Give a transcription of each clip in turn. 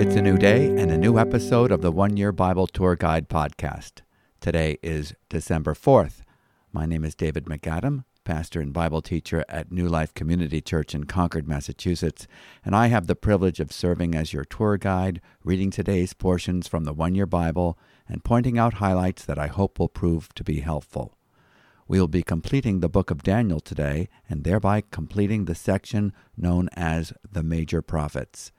It's a new day and a new episode of the One Year Bible Tour Guide podcast. Today is December 4th. My name is David MacAdam, pastor and Bible teacher at New Life Community Church in Concord, Massachusetts, and I have the privilege of serving as your tour guide, reading today's portions from the One Year Bible and pointing out highlights that I hope will prove to be helpful. We will be completing the book of Daniel today and thereby completing the section known as the Major Prophets.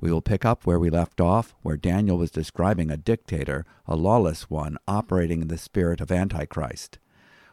We will pick up where we left off, where Daniel was describing a dictator, a lawless one, operating in the spirit of Antichrist.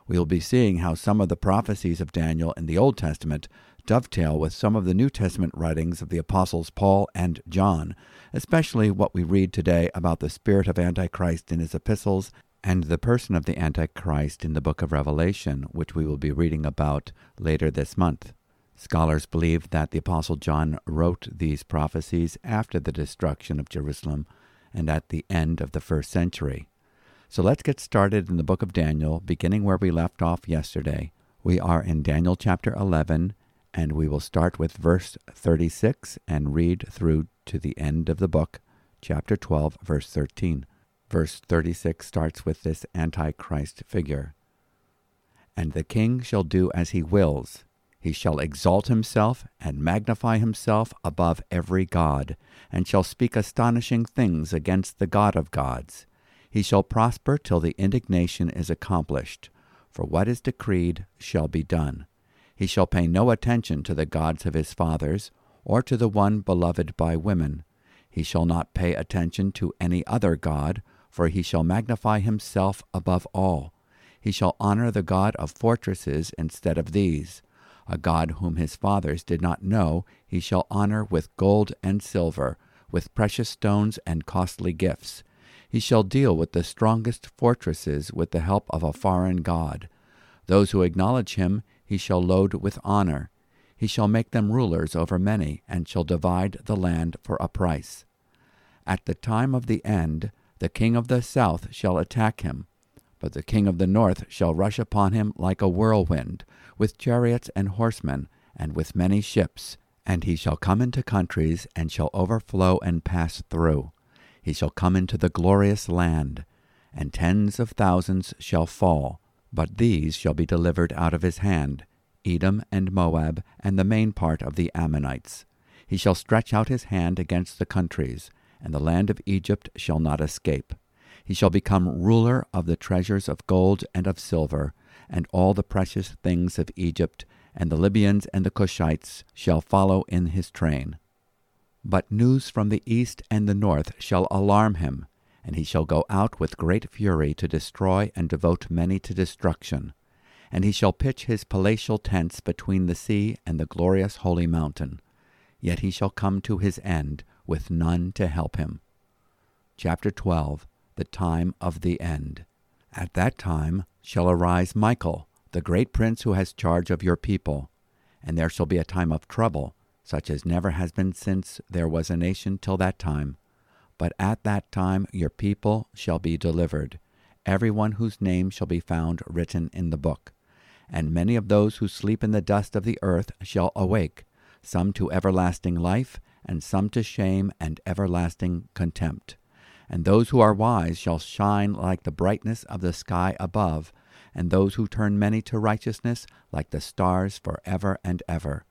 We will be seeing how some of the prophecies of Daniel in the Old Testament dovetail with some of the New Testament writings of the apostles Paul and John, especially what we read today about the spirit of Antichrist in his epistles and the person of the Antichrist in the book of Revelation, which we will be reading about later this month. Scholars believe that the Apostle John wrote these prophecies after the destruction of Jerusalem and at the end of the first century. So let's get started in the book of Daniel, beginning where we left off yesterday. We are in Daniel chapter 11, and we will start with verse 36 and read through to the end of the book, chapter 12, verse 13. Verse 36 starts with this Antichrist figure. And the king shall do as he wills he shall exalt himself and magnify himself above every god, and shall speak astonishing things against the God of gods. He shall prosper till the indignation is accomplished, for what is decreed shall be done. He shall pay no attention to the gods of his fathers, or to the one beloved by women. He shall not pay attention to any other god, for he shall magnify himself above all. He shall honor the God of fortresses instead of these a God whom his fathers did not know, he shall honor with gold and silver, with precious stones and costly gifts. He shall deal with the strongest fortresses with the help of a foreign God. Those who acknowledge him he shall load with honor. He shall make them rulers over many, and shall divide the land for a price. At the time of the end, the king of the south shall attack him, but the king of the north shall rush upon him like a whirlwind with chariots and horsemen, and with many ships. And he shall come into countries, and shall overflow and pass through. He shall come into the glorious land, and tens of thousands shall fall, but these shall be delivered out of his hand, Edom and Moab, and the main part of the Ammonites. He shall stretch out his hand against the countries, and the land of Egypt shall not escape. He shall become ruler of the treasures of gold and of silver, and all the precious things of Egypt, and the Libyans and the Cushites shall follow in his train. But news from the east and the north shall alarm him, and he shall go out with great fury to destroy and devote many to destruction. And he shall pitch his palatial tents between the sea and the glorious holy mountain. Yet he shall come to his end with none to help him. Chapter 12 The Time of the End. At that time shall arise Michael, the great prince who has charge of your people. And there shall be a time of trouble, such as never has been since there was a nation till that time. But at that time your people shall be delivered, every one whose name shall be found written in the book. And many of those who sleep in the dust of the earth shall awake, some to everlasting life, and some to shame and everlasting contempt. And those who are wise shall shine like the brightness of the sky above, and those who turn many to righteousness like the stars for ever and ever.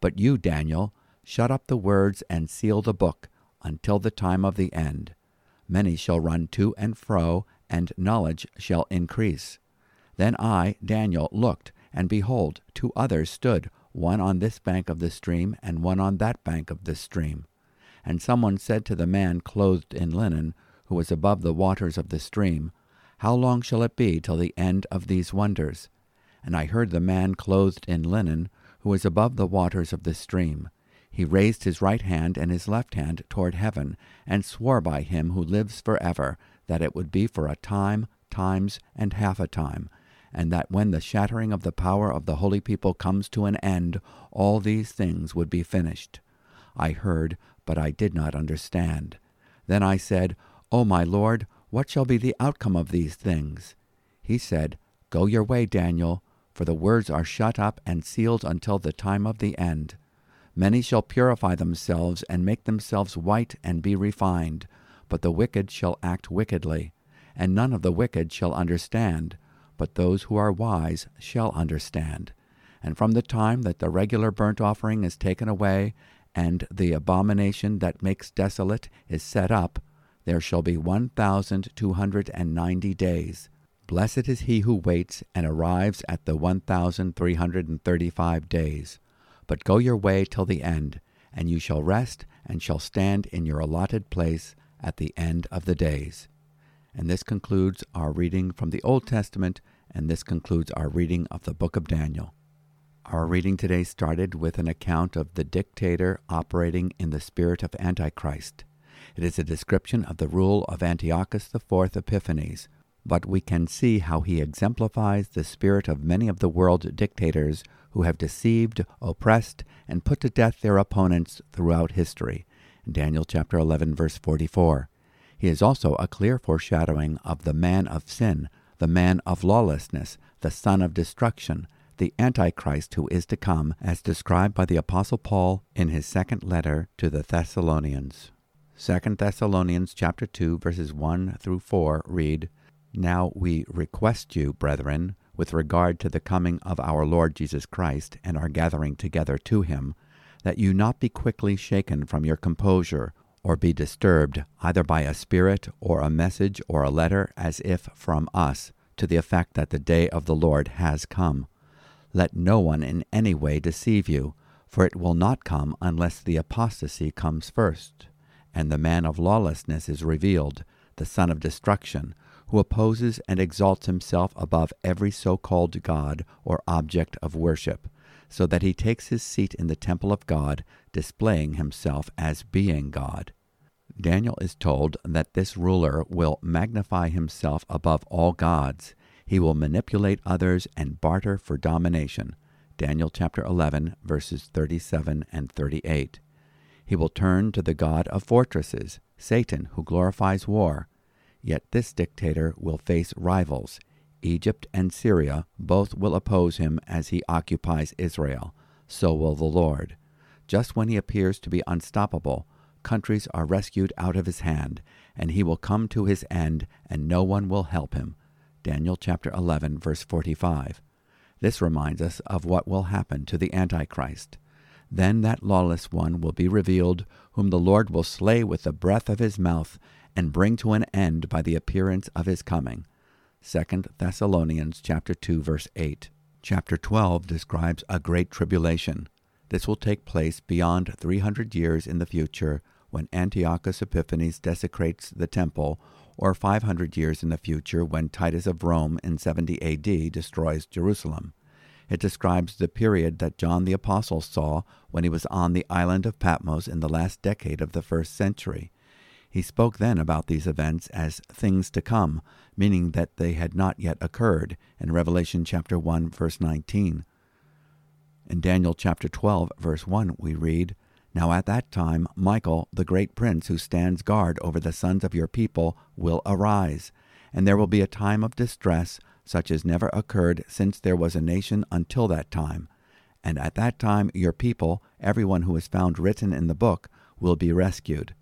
But you, Daniel, shut up the words and seal the book until the time of the end. Many shall run to and fro, and knowledge shall increase. Then I, Daniel, looked, and behold, two others stood, one on this bank of the stream, and one on that bank of the stream. And someone said to the man clothed in linen, who was above the waters of the stream, How long shall it be till the end of these wonders? And I heard the man clothed in linen, who was above the waters of the stream. He raised his right hand and his left hand toward heaven, and swore by him who lives for ever, that it would be for a time, times, and half a time, and that when the shattering of the power of the holy people comes to an end, all these things would be finished. I heard, but I did not understand. Then I said, O my Lord, what shall be the outcome of these things? He said, Go your way, Daniel, for the words are shut up and sealed until the time of the end. Many shall purify themselves and make themselves white and be refined, but the wicked shall act wickedly, and none of the wicked shall understand, but those who are wise shall understand. And from the time that the regular burnt offering is taken away, and the abomination that makes desolate is set up, there shall be one thousand two hundred and ninety days. Blessed is he who waits and arrives at the one thousand three hundred and thirty five days. But go your way till the end, and you shall rest and shall stand in your allotted place at the end of the days. And this concludes our reading from the Old Testament, and this concludes our reading of the book of Daniel. Our reading today started with an account of the dictator operating in the spirit of Antichrist. It is a description of the rule of Antiochus IV Epiphanes, but we can see how he exemplifies the spirit of many of the world dictators who have deceived, oppressed, and put to death their opponents throughout history. Daniel chapter 11 verse 44. He is also a clear foreshadowing of the man of sin, the man of lawlessness, the son of destruction, the Antichrist who is to come, as described by the Apostle Paul in his second letter to the Thessalonians. 2 Thessalonians chapter 2 verses 1 through 4 read, Now we request you, brethren, with regard to the coming of our Lord Jesus Christ and our gathering together to him, that you not be quickly shaken from your composure, or be disturbed either by a spirit or a message or a letter as if from us, to the effect that the day of the Lord has come let no one in any way deceive you, for it will not come unless the apostasy comes first, and the man of lawlessness is revealed, the son of destruction, who opposes and exalts himself above every so called God or object of worship, so that he takes his seat in the temple of God, displaying himself as being God. Daniel is told that this ruler will magnify himself above all gods he will manipulate others and barter for domination. Daniel chapter 11, verses 37 and 38. He will turn to the God of fortresses, Satan, who glorifies war. Yet this dictator will face rivals. Egypt and Syria both will oppose him as he occupies Israel. So will the Lord. Just when he appears to be unstoppable, countries are rescued out of his hand, and he will come to his end, and no one will help him. Daniel chapter 11 verse 45. This reminds us of what will happen to the Antichrist. Then that lawless one will be revealed, whom the Lord will slay with the breath of his mouth, and bring to an end by the appearance of his coming. 2 Thessalonians chapter 2 verse 8. Chapter 12 describes a great tribulation. This will take place beyond 300 years in the future when Antiochus Epiphanes desecrates the temple or 500 years in the future when Titus of Rome in 70 AD destroys Jerusalem. It describes the period that John the Apostle saw when he was on the island of Patmos in the last decade of the first century. He spoke then about these events as things to come, meaning that they had not yet occurred, in Revelation chapter 1 verse 19. In Daniel chapter 12 verse 1 we read, now at that time Michael, the great prince who stands guard over the sons of your people, will arise, and there will be a time of distress such as never occurred since there was a nation until that time. And at that time your people, everyone who is found written in the book, will be rescued.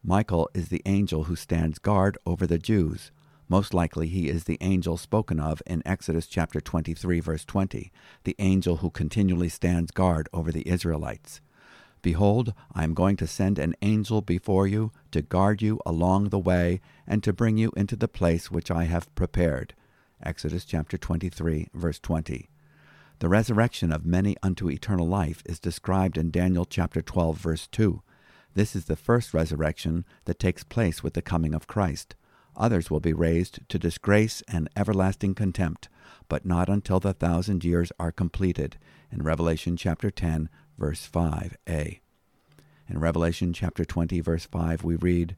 Michael is the angel who stands guard over the Jews. Most likely he is the angel spoken of in Exodus chapter 23 verse 20, the angel who continually stands guard over the Israelites. Behold, I am going to send an angel before you to guard you along the way and to bring you into the place which I have prepared. Exodus chapter 23, verse 20. The resurrection of many unto eternal life is described in Daniel chapter 12, verse 2. This is the first resurrection that takes place with the coming of Christ. Others will be raised to disgrace and everlasting contempt, but not until the thousand years are completed. In Revelation chapter 10, verse 5a. In Revelation chapter 20, verse 5, we read,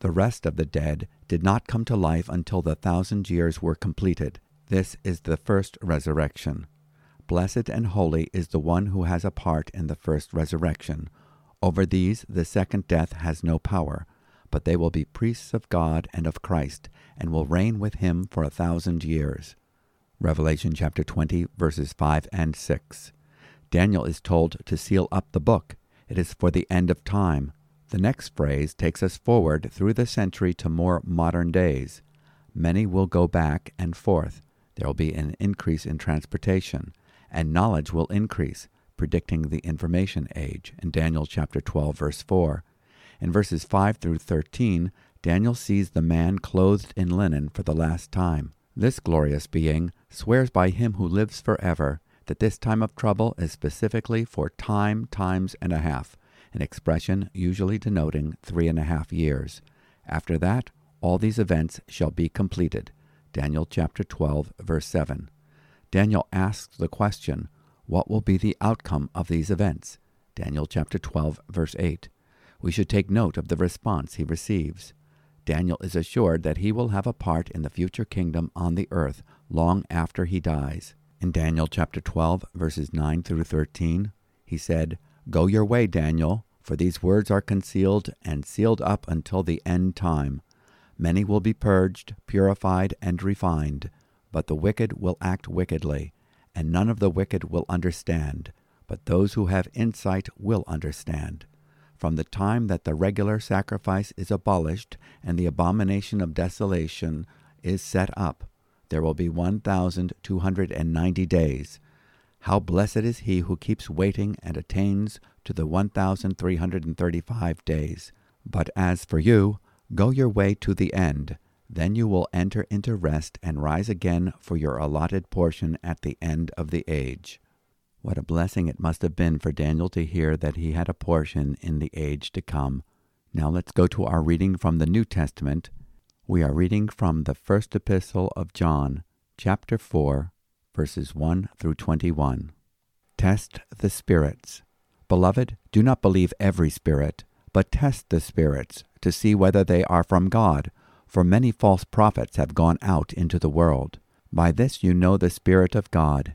The rest of the dead did not come to life until the thousand years were completed. This is the first resurrection. Blessed and holy is the one who has a part in the first resurrection. Over these the second death has no power, but they will be priests of God and of Christ, and will reign with him for a thousand years. Revelation chapter 20, verses 5 and 6. Daniel is told to seal up the book. It is for the end of time. The next phrase takes us forward through the century to more modern days. Many will go back and forth. There will be an increase in transportation, and knowledge will increase, predicting the information age in Daniel chapter 12, verse 4. In verses 5 through 13, Daniel sees the man clothed in linen for the last time. This glorious being swears by him who lives forever that this time of trouble is specifically for time times and a half, an expression usually denoting three and a half years. After that, all these events shall be completed. Daniel chapter 12, verse 7. Daniel asks the question, What will be the outcome of these events? Daniel chapter 12, verse 8. We should take note of the response he receives. Daniel is assured that he will have a part in the future kingdom on the earth long after he dies. In Daniel chapter 12, verses 9 through 13, he said, Go your way, Daniel, for these words are concealed and sealed up until the end time. Many will be purged, purified, and refined, but the wicked will act wickedly, and none of the wicked will understand, but those who have insight will understand from the time that the regular sacrifice is abolished and the abomination of desolation is set up, there will be 1,290 days. How blessed is he who keeps waiting and attains to the 1,335 days. But as for you, go your way to the end. Then you will enter into rest and rise again for your allotted portion at the end of the age. What a blessing it must have been for Daniel to hear that he had a portion in the age to come. Now let's go to our reading from the New Testament. We are reading from the first epistle of John, chapter 4, verses 1 through 21. Test the spirits. Beloved, do not believe every spirit, but test the spirits to see whether they are from God, for many false prophets have gone out into the world. By this you know the Spirit of God.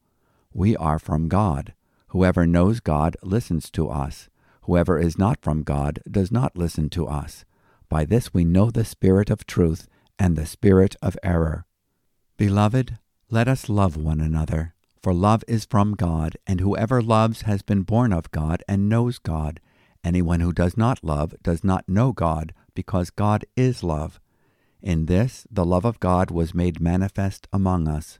We are from God. Whoever knows God listens to us. Whoever is not from God does not listen to us. By this we know the spirit of truth and the spirit of error. Beloved, let us love one another, for love is from God, and whoever loves has been born of God and knows God. Anyone who does not love does not know God, because God is love. In this the love of God was made manifest among us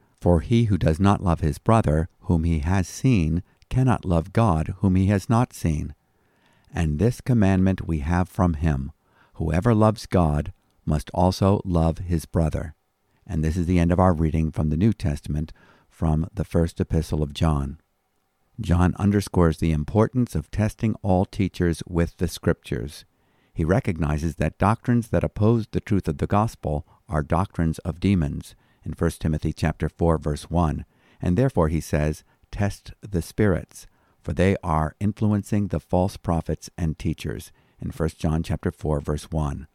For he who does not love his brother, whom he has seen, cannot love God, whom he has not seen. And this commandment we have from him Whoever loves God must also love his brother. And this is the end of our reading from the New Testament from the first epistle of John. John underscores the importance of testing all teachers with the Scriptures. He recognizes that doctrines that oppose the truth of the gospel are doctrines of demons in 1 Timothy chapter 4 verse 1, and therefore he says, "Test the spirits, for they are influencing the false prophets and teachers." in 1 John chapter 4 verse 1.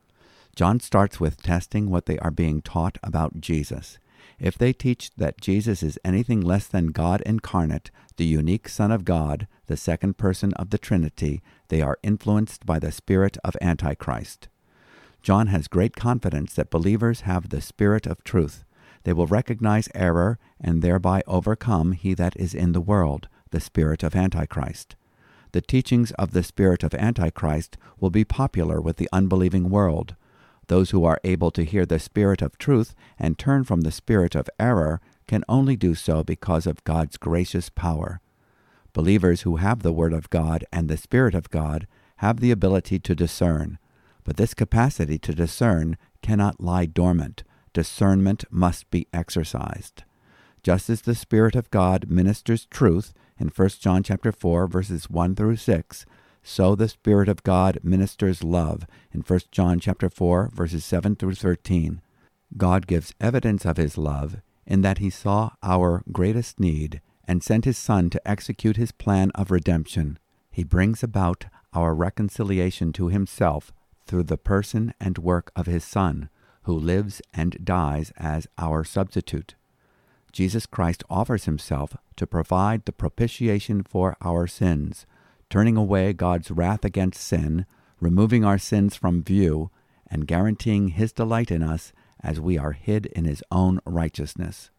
John starts with testing what they are being taught about Jesus. If they teach that Jesus is anything less than God incarnate, the unique Son of God, the second person of the Trinity, they are influenced by the spirit of Antichrist. John has great confidence that believers have the spirit of truth. They will recognize error and thereby overcome he that is in the world, the spirit of Antichrist. The teachings of the spirit of Antichrist will be popular with the unbelieving world. Those who are able to hear the Spirit of truth and turn from the spirit of error can only do so because of God's gracious power. Believers who have the Word of God and the Spirit of God have the ability to discern, but this capacity to discern cannot lie dormant. Discernment must be exercised. Just as the Spirit of God ministers truth in 1 John chapter 4 verses 1 through 6, so the Spirit of God ministers love in 1 John chapter 4 verses 7 through 13. God gives evidence of his love in that he saw our greatest need and sent his Son to execute his plan of redemption. He brings about our reconciliation to himself through the person and work of his Son, who lives and dies as our substitute. Jesus Christ offers himself to provide the propitiation for our sins turning away God's wrath against sin, removing our sins from view, and guaranteeing His delight in us as we are hid in His own righteousness.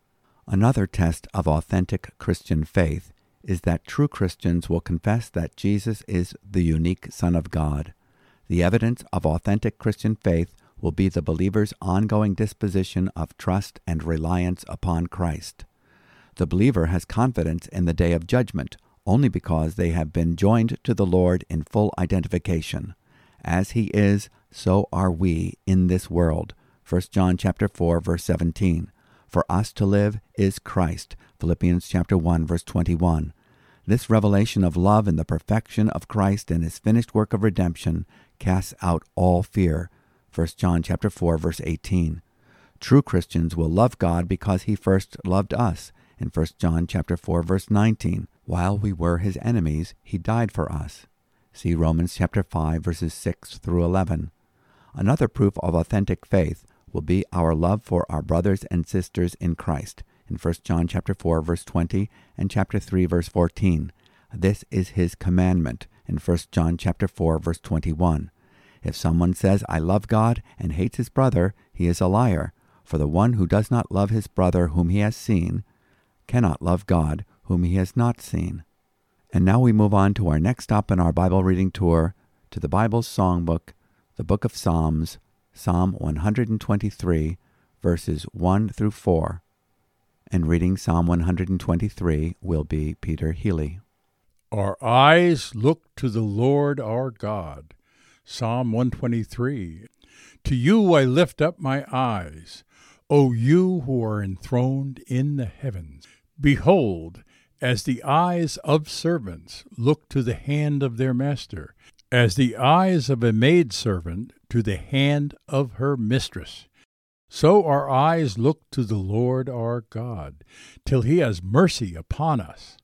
Another test of authentic Christian faith is that true Christians will confess that Jesus is the unique Son of God. The evidence of authentic Christian faith will be the believer's ongoing disposition of trust and reliance upon Christ. The believer has confidence in the day of judgment, only because they have been joined to the Lord in full identification. As he is, so are we in this world. 1 John chapter 4 verse 17. For us to live is Christ. Philippians chapter 1 verse 21. This revelation of love in the perfection of Christ and his finished work of redemption casts out all fear. 1 John chapter 4 verse 18. True Christians will love God because he first loved us in 1 John chapter 4 verse 19. While we were his enemies, he died for us. See Romans chapter 5 verses 6 through 11. Another proof of authentic faith will be our love for our brothers and sisters in Christ in 1 John chapter 4 verse 20 and chapter 3 verse 14. This is his commandment in 1 John chapter 4 verse 21. If someone says I love God and hates his brother, he is a liar, for the one who does not love his brother whom he has seen cannot love God whom he has not seen. And now we move on to our next stop in our Bible reading tour to the Bible's songbook, the book of Psalms, Psalm 123, verses 1 through 4. And reading Psalm 123 will be Peter Healey. Our eyes look to the Lord our God. Psalm 123. To you I lift up my eyes, O you who are enthroned in the heavens. Behold, as the eyes of servants look to the hand of their master, as the eyes of a maidservant to the hand of her mistress. So our eyes look to the Lord our God, till he has mercy upon us.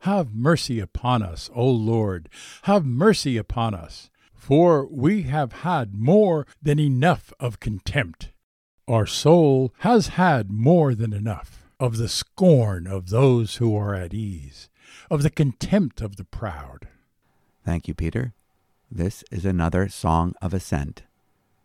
Have mercy upon us, O Lord, have mercy upon us, for we have had more than enough of contempt. Our soul has had more than enough of the scorn of those who are at ease, of the contempt of the proud. Thank you, Peter. This is another song of ascent.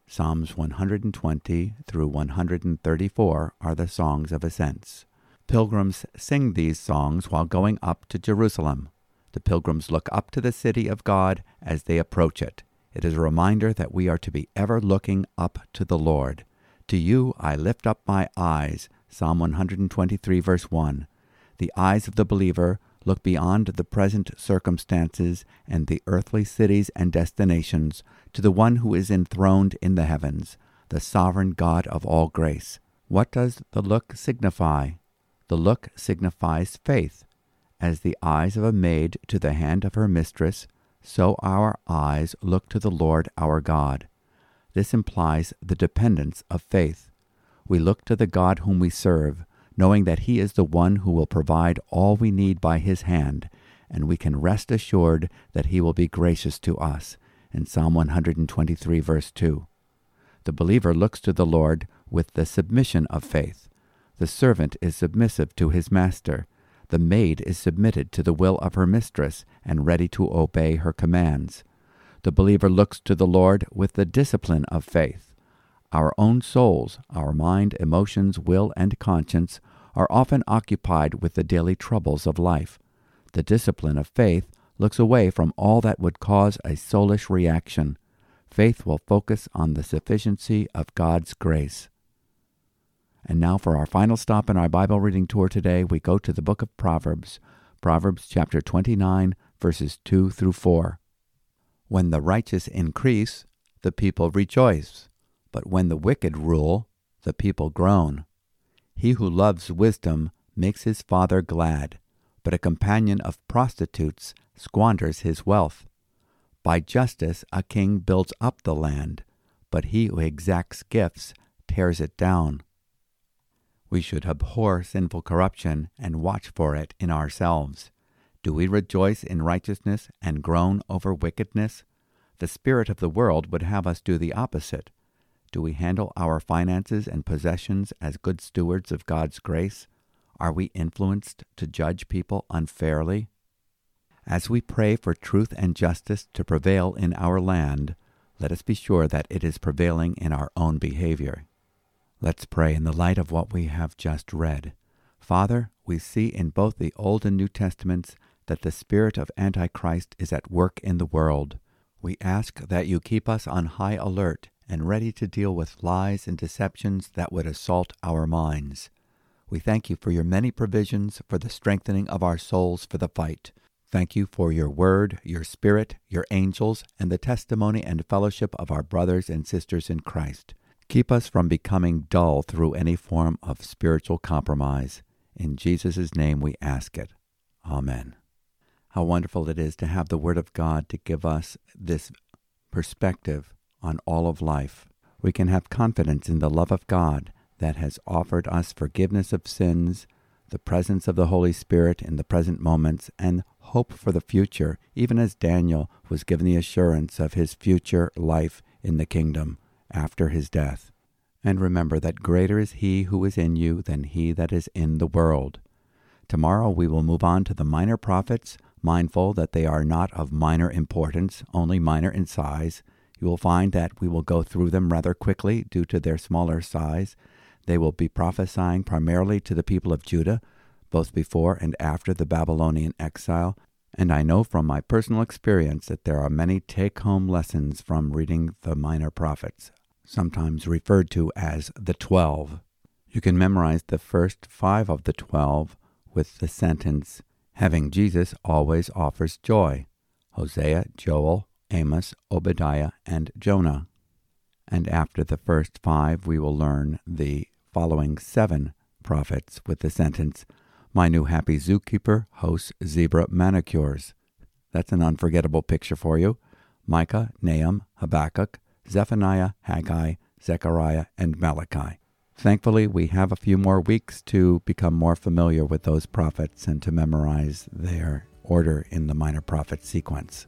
Psalms 120 through 134 are the songs of ascents. Pilgrims sing these songs while going up to Jerusalem. The pilgrims look up to the city of God as they approach it. It is a reminder that we are to be ever looking up to the Lord. To you I lift up my eyes, Psalm 123, verse 1. The eyes of the believer look beyond the present circumstances and the earthly cities and destinations to the one who is enthroned in the heavens, the sovereign God of all grace. What does the look signify? The look signifies faith. As the eyes of a maid to the hand of her mistress, so our eyes look to the Lord our God. This implies the dependence of faith. We look to the God whom we serve, knowing that He is the one who will provide all we need by His hand, and we can rest assured that He will be gracious to us. In Psalm 123, verse 2. The believer looks to the Lord with the submission of faith. The servant is submissive to his master. The maid is submitted to the will of her mistress and ready to obey her commands. The believer looks to the Lord with the discipline of faith. Our own souls, our mind, emotions, will, and conscience are often occupied with the daily troubles of life. The discipline of faith looks away from all that would cause a soulish reaction. Faith will focus on the sufficiency of God's grace. And now, for our final stop in our Bible reading tour today, we go to the book of Proverbs, Proverbs chapter 29, verses 2 through 4. When the righteous increase, the people rejoice, but when the wicked rule, the people groan. He who loves wisdom makes his father glad, but a companion of prostitutes squanders his wealth. By justice a king builds up the land, but he who exacts gifts tears it down. We should abhor sinful corruption and watch for it in ourselves. Do we rejoice in righteousness and groan over wickedness? The spirit of the world would have us do the opposite. Do we handle our finances and possessions as good stewards of God's grace? Are we influenced to judge people unfairly? As we pray for truth and justice to prevail in our land, let us be sure that it is prevailing in our own behavior. Let's pray in the light of what we have just read. Father, we see in both the Old and New Testaments that the spirit of Antichrist is at work in the world. We ask that you keep us on high alert and ready to deal with lies and deceptions that would assault our minds. We thank you for your many provisions for the strengthening of our souls for the fight. Thank you for your word, your spirit, your angels, and the testimony and fellowship of our brothers and sisters in Christ. Keep us from becoming dull through any form of spiritual compromise. In Jesus' name we ask it. Amen. How wonderful it is to have the Word of God to give us this perspective on all of life. We can have confidence in the love of God that has offered us forgiveness of sins, the presence of the Holy Spirit in the present moments, and hope for the future, even as Daniel was given the assurance of his future life in the kingdom after his death. And remember that greater is he who is in you than he that is in the world. Tomorrow we will move on to the minor prophets, mindful that they are not of minor importance, only minor in size. You will find that we will go through them rather quickly due to their smaller size. They will be prophesying primarily to the people of Judah, both before and after the Babylonian exile, and I know from my personal experience that there are many take home lessons from reading the minor prophets sometimes referred to as the Twelve. You can memorize the first five of the Twelve with the sentence, Having Jesus always offers joy. Hosea, Joel, Amos, Obadiah, and Jonah. And after the first five, we will learn the following seven prophets with the sentence, My new happy zookeeper hosts zebra manicures. That's an unforgettable picture for you. Micah, Nahum, Habakkuk, Zephaniah, Haggai, Zechariah, and Malachi. Thankfully, we have a few more weeks to become more familiar with those prophets and to memorize their order in the minor prophet sequence.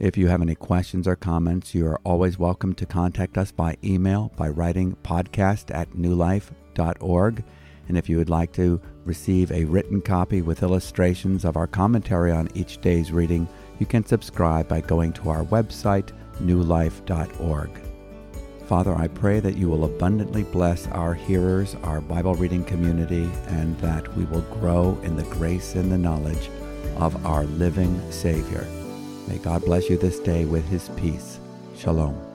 If you have any questions or comments, you are always welcome to contact us by email by writing podcast at newlife.org. And if you would like to receive a written copy with illustrations of our commentary on each day's reading, you can subscribe by going to our website, newlife.org. Father, I pray that you will abundantly bless our hearers, our Bible reading community, and that we will grow in the grace and the knowledge of our living Savior. May God bless you this day with his peace. Shalom.